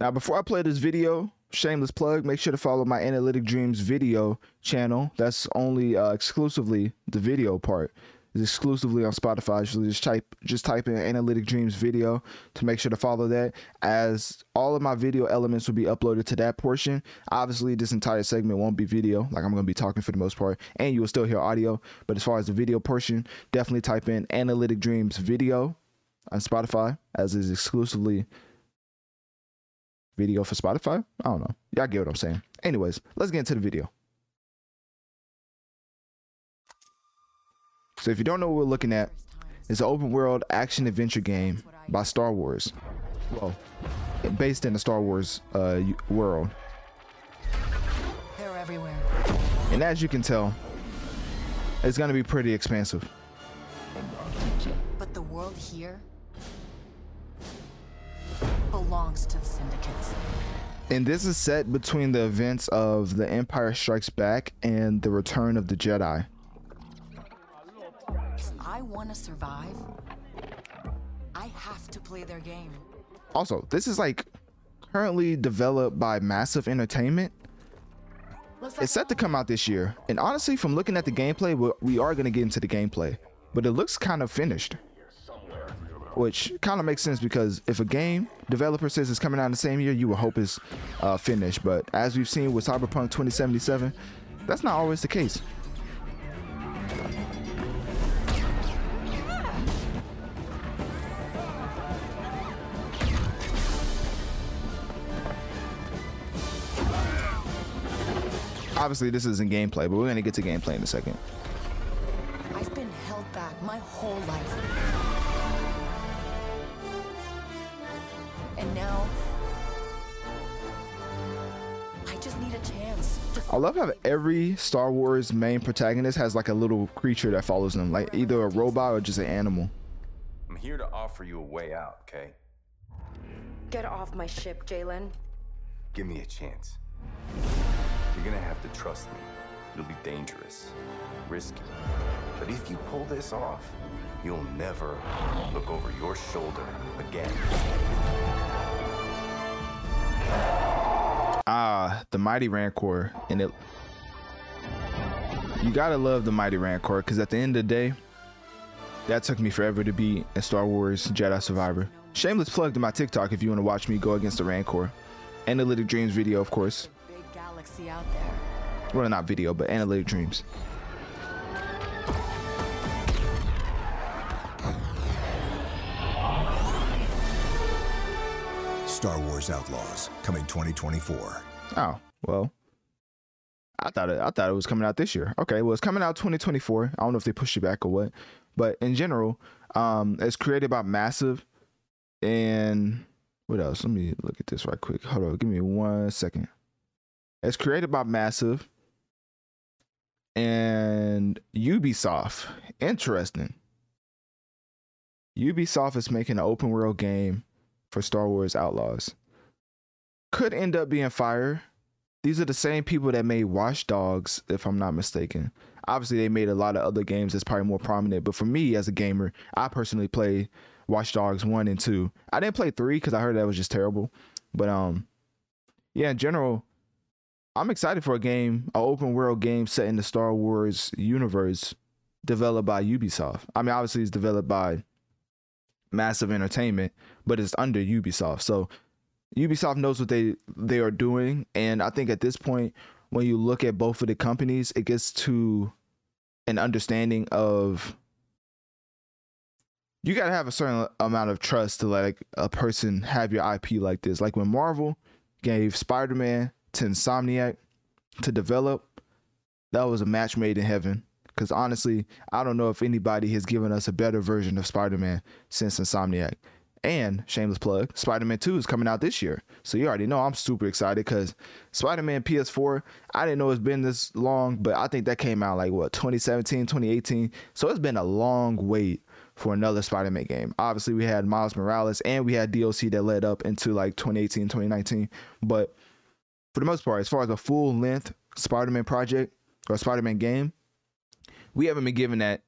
Now, before I play this video, shameless plug, make sure to follow my Analytic Dreamz video channel. That's only uh, exclusively the video part. It's exclusively on Spotify. So just type just type in Analytic Dreamz video to make sure to follow that. As all of my video elements will be uploaded to that portion. Obviously, this entire segment won't be video, like I'm gonna be talking for the most part, and you will still hear audio. But as far as the video portion, definitely type in Analytic Dreamz video on Spotify, as is exclusively video for Spotify. I don't know. Y'all get what I'm saying. Anyways, let's get into the video. So if you don't know what we're looking at, it's an open world action adventure game by Star Wars. Well, based in the Star Wars uh, world. They're everywhere. And as you can tell, it's going to be pretty expansive. But the world here to the syndicates. And this is set between the events of The Empire Strikes Back and The Return of the Jedi. If I want to survive, I have to play their game. Also, this is like currently developed by Massive Entertainment. It's set to come out this year. And honestly, from looking at the gameplay, we are going to get into the gameplay. But it looks kind of finished which kind of makes sense because if a game developer says it's coming out in the same year, you would hope it's uh, finished. But as we've seen with Cyberpunk 2077, that's not always the case. Obviously, this isn't gameplay, but we're going to get to gameplay in a second. I've been held back my whole life. I love how every Star Wars main protagonist has like a little creature that follows them, like either a robot or just an animal. I'm here to offer you a way out, okay? Get off my ship, Jaylen. Give me a chance. You're gonna have to trust me. It'll be dangerous, risky. But if you pull this off, you'll never look over your shoulder again. Ah, the Mighty Rancor. And it. You gotta love the Mighty Rancor because at the end of the day, that took me forever to beat in Star Wars Jedi Survivor. Shameless plug to my TikTok if you want to watch me go against the Rancor. Analytic Dreamz video, of course. Big galaxy out there. Well, not video, but Analytic Dreamz. Star Wars Outlaws coming 2024. Oh, well. I thought it I thought it was coming out this year. Okay, well it's coming out 2024. I don't know if they pushed it back or what. But in general, um it's created by Massive and what else? Let me look at this right quick. Hold on, give me one second. It's created by Massive and Ubisoft. Interesting. Ubisoft is making an open world game for Star Wars Outlaws. Could end up being fire. These are the same people that made Watch Dogs, if I'm not mistaken. Obviously, they made a lot of other games that's probably more prominent. But for me as a gamer, I personally play Watch Dogs 1 and 2. I didn't play 3 because I heard that was just terrible. But um yeah, in general, I'm excited for a game, an open world game set in the Star Wars universe developed by Ubisoft. I mean, obviously it's developed by massive entertainment, but it's under Ubisoft. So Ubisoft knows what they they are doing, and I think at this point, when you look at both of the companies, it gets to an understanding of you got to have a certain amount of trust to let a person have your IP like this. Like when Marvel gave Spider-Man to Insomniac to develop, that was a match made in heaven. Because honestly, I don't know if anybody has given us a better version of Spider Man since Insomniac. And shameless plug, Spider Man 2 is coming out this year. So you already know I'm super excited because Spider Man PS4, I didn't know it's been this long, but I think that came out like what, 2017, 2018. So it's been a long wait for another Spider Man game. Obviously, we had Miles Morales and we had DLC that led up into like 2018, 2019. But for the most part, as far as a full length Spider Man project or Spider Man game, we haven't been given that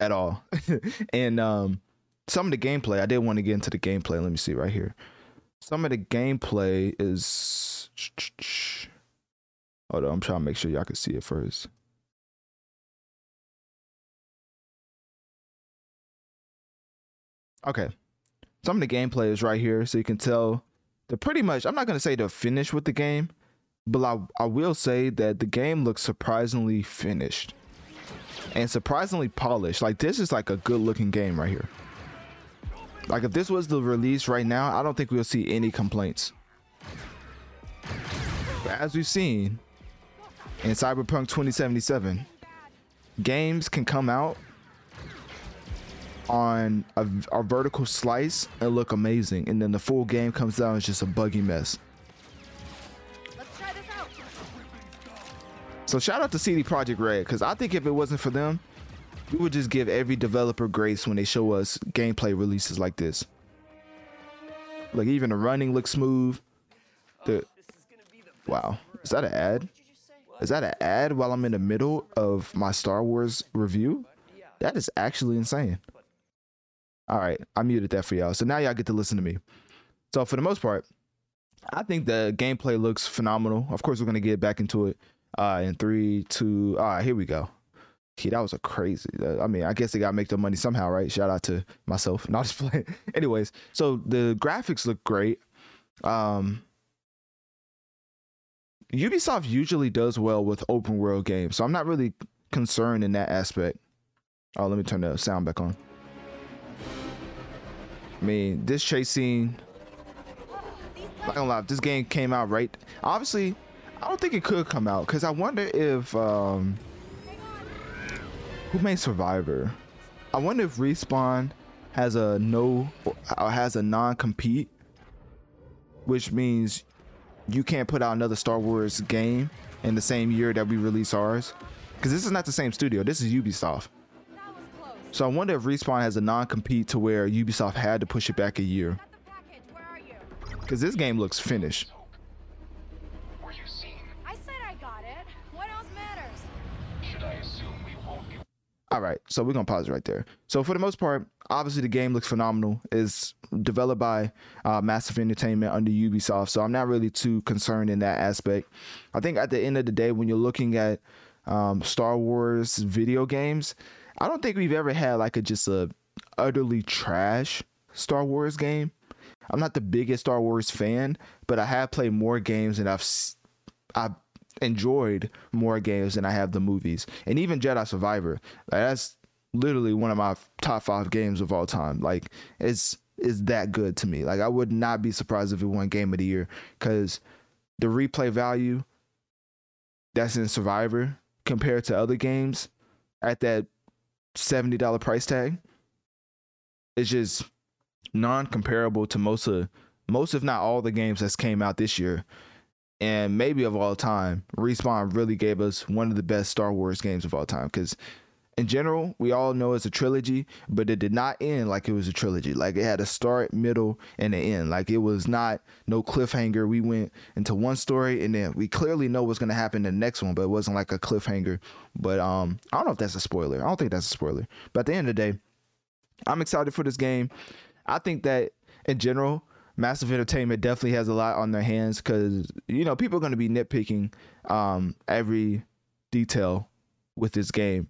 at all. and um, some of the gameplay, I did want to get into the gameplay. Let me see right here. Some of the gameplay is. Hold on, I'm trying to make sure y'all can see it first. Okay. Some of the gameplay is right here, so you can tell they're pretty much, I'm not to say they're finished with the game, but I, I will say that the game looks surprisingly finished and surprisingly polished. Like this is like a good looking game right here. Like if this was the release right now, I don't think we'll see any complaints. But as we've seen in Cyberpunk 2077, games can come out on a, a vertical slice and look amazing, and then the full game comes out as just a buggy mess. So shout out to CD Projekt Red because I think if it wasn't for them, we would just give every developer grace when they show us gameplay releases like this. Like even the running looks smooth. The wow, is that an ad? Is that an ad while I'm in the middle of my Star Wars review? That is actually insane. All right, I muted that for y'all. So now y'all get to listen to me. So for the most part, I think the gameplay looks phenomenal. Of course, we're gonna get back into it uh, in three, two, all right, here we go. Okay, that was a crazy. Uh, I mean, I guess they gotta make their money somehow, right? Shout out to myself. Not just playing. Anyways, so the graphics look great. Um, Ubisoft usually does well with open world games, so I'm not really concerned in that aspect. Oh, let me turn the sound back on. I mean, this chase scene. Not gonna lie, this game came out right. Obviously, I don't think it could come out because I wonder if um, who made Survivor. I wonder if Respawn has a no has a non-compete, which means you can't put out another Star Wars game in the same year that we release ours. Because this is not the same studio. This is Ubisoft. So I wonder if Respawn has a non-compete to where Ubisoft had to push it back a year. Because this game looks finished. All right, so we're gonna pause right there. So for the most part, obviously the game looks phenomenal. It's developed by uh, Massive Entertainment under Ubisoft, so I'm not really too concerned in that aspect. I think at the end of the day, when you're looking at um, Star Wars video games, I don't think we've ever had like a just a utterly trash Star Wars game. I'm not the biggest Star Wars fan, but I have played more games and I've I've enjoyed more games than I have the movies. And even Jedi Survivor, that's literally one of my top five games of all time. Like it's is that good to me. Like I would not be surprised if it won Game of the Year because the replay value that's in Survivor compared to other games at that seventy dollar price tag is just non-comparable to most of most if not all the games that's came out this year and maybe of all time, Respawn really gave us one of the best Star Wars games of all time. Because in general, we all know it's a trilogy, but it did not end like it was a trilogy. Like it had a start, middle, and an end. Like it was not no cliffhanger. We went into one story and then we clearly know what's gonna happen in the next one, but it wasn't like a cliffhanger. But um, I don't know if that's a spoiler. I don't think that's a spoiler. But at the end of the day, I'm excited for this game. I think that in general, Massive Entertainment definitely has a lot on their hands because you know people are going to be nitpicking um, every detail with this game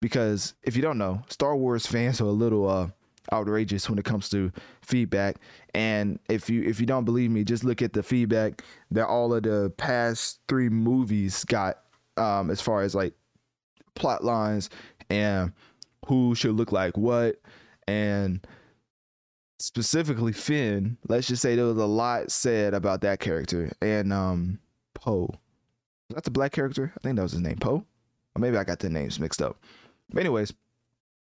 because if you don't know, Star Wars fans are a little uh, outrageous when it comes to feedback. And if you if you don't believe me, just look at the feedback that all of the past three movies got um, as far as like plot lines and who should look like what and specifically Finn, let's just say there was a lot said about that character and um Poe. That's a black character. I think that was his name, Poe. Or maybe I got the names mixed up. But anyways,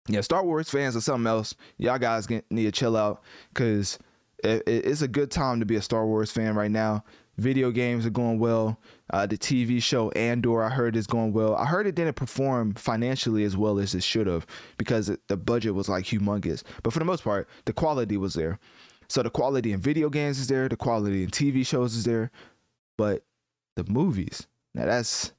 yeah, Star Wars fans or something else. Y'all guys need to chill out because it, it, it's a good time to be a Star Wars fan right now. Video games are going well. Uh, the TV show Andor, I heard, is going well. I heard it didn't perform financially as well as it should have because it, the budget was like humongous. But for the most part, the quality was there. So the quality in video games is there, the quality in TV shows is there, but the movies, now that's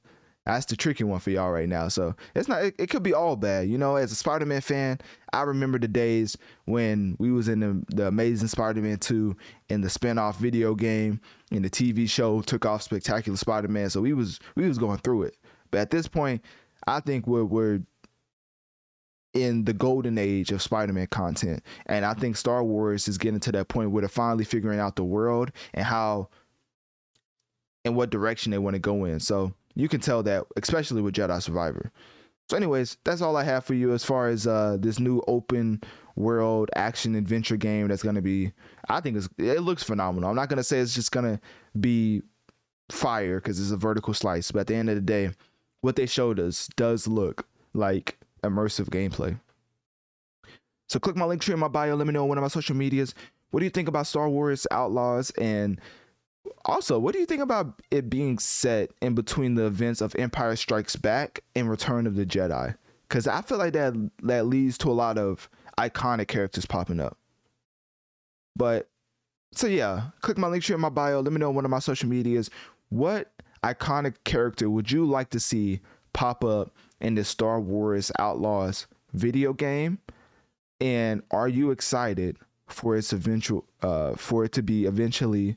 that's the tricky one for y'all right now. So it's not. It, it, could be all bad. You know, as a Spider-Man fan, I remember the days when we was in the, the Amazing Spider-Man 2 in the spin-off video game, and the TV show took off Spectacular Spider-Man. So we was we was going through it. But at this point, I think we're we're in the golden age of Spider-Man content, and I think Star Wars is getting to that point where they're finally figuring out the world and how and what direction they want to go in. So you can tell that, especially with Jedi Survivor. So, anyways, that's all I have for you as far as uh, this new open world action adventure game that's going to be. I think it looks phenomenal. I'm not going to say it's just going to be fire because it's a vertical slice, but at the end of the day, what they showed us does look like immersive gameplay. So, click my link tree in my bio. Let me know on one of my social medias. What do you think about Star Wars Outlaws and also, what do you think about it being set in between the events of Empire Strikes Back and Return of the Jedi? Because I feel like that that leads to a lot of iconic characters popping up. But so yeah, click my link here in my bio. Let me know on one of my social medias. What iconic character would you like to see pop up in the Star Wars Outlaws video game? And are you excited for its eventual uh for it to be eventually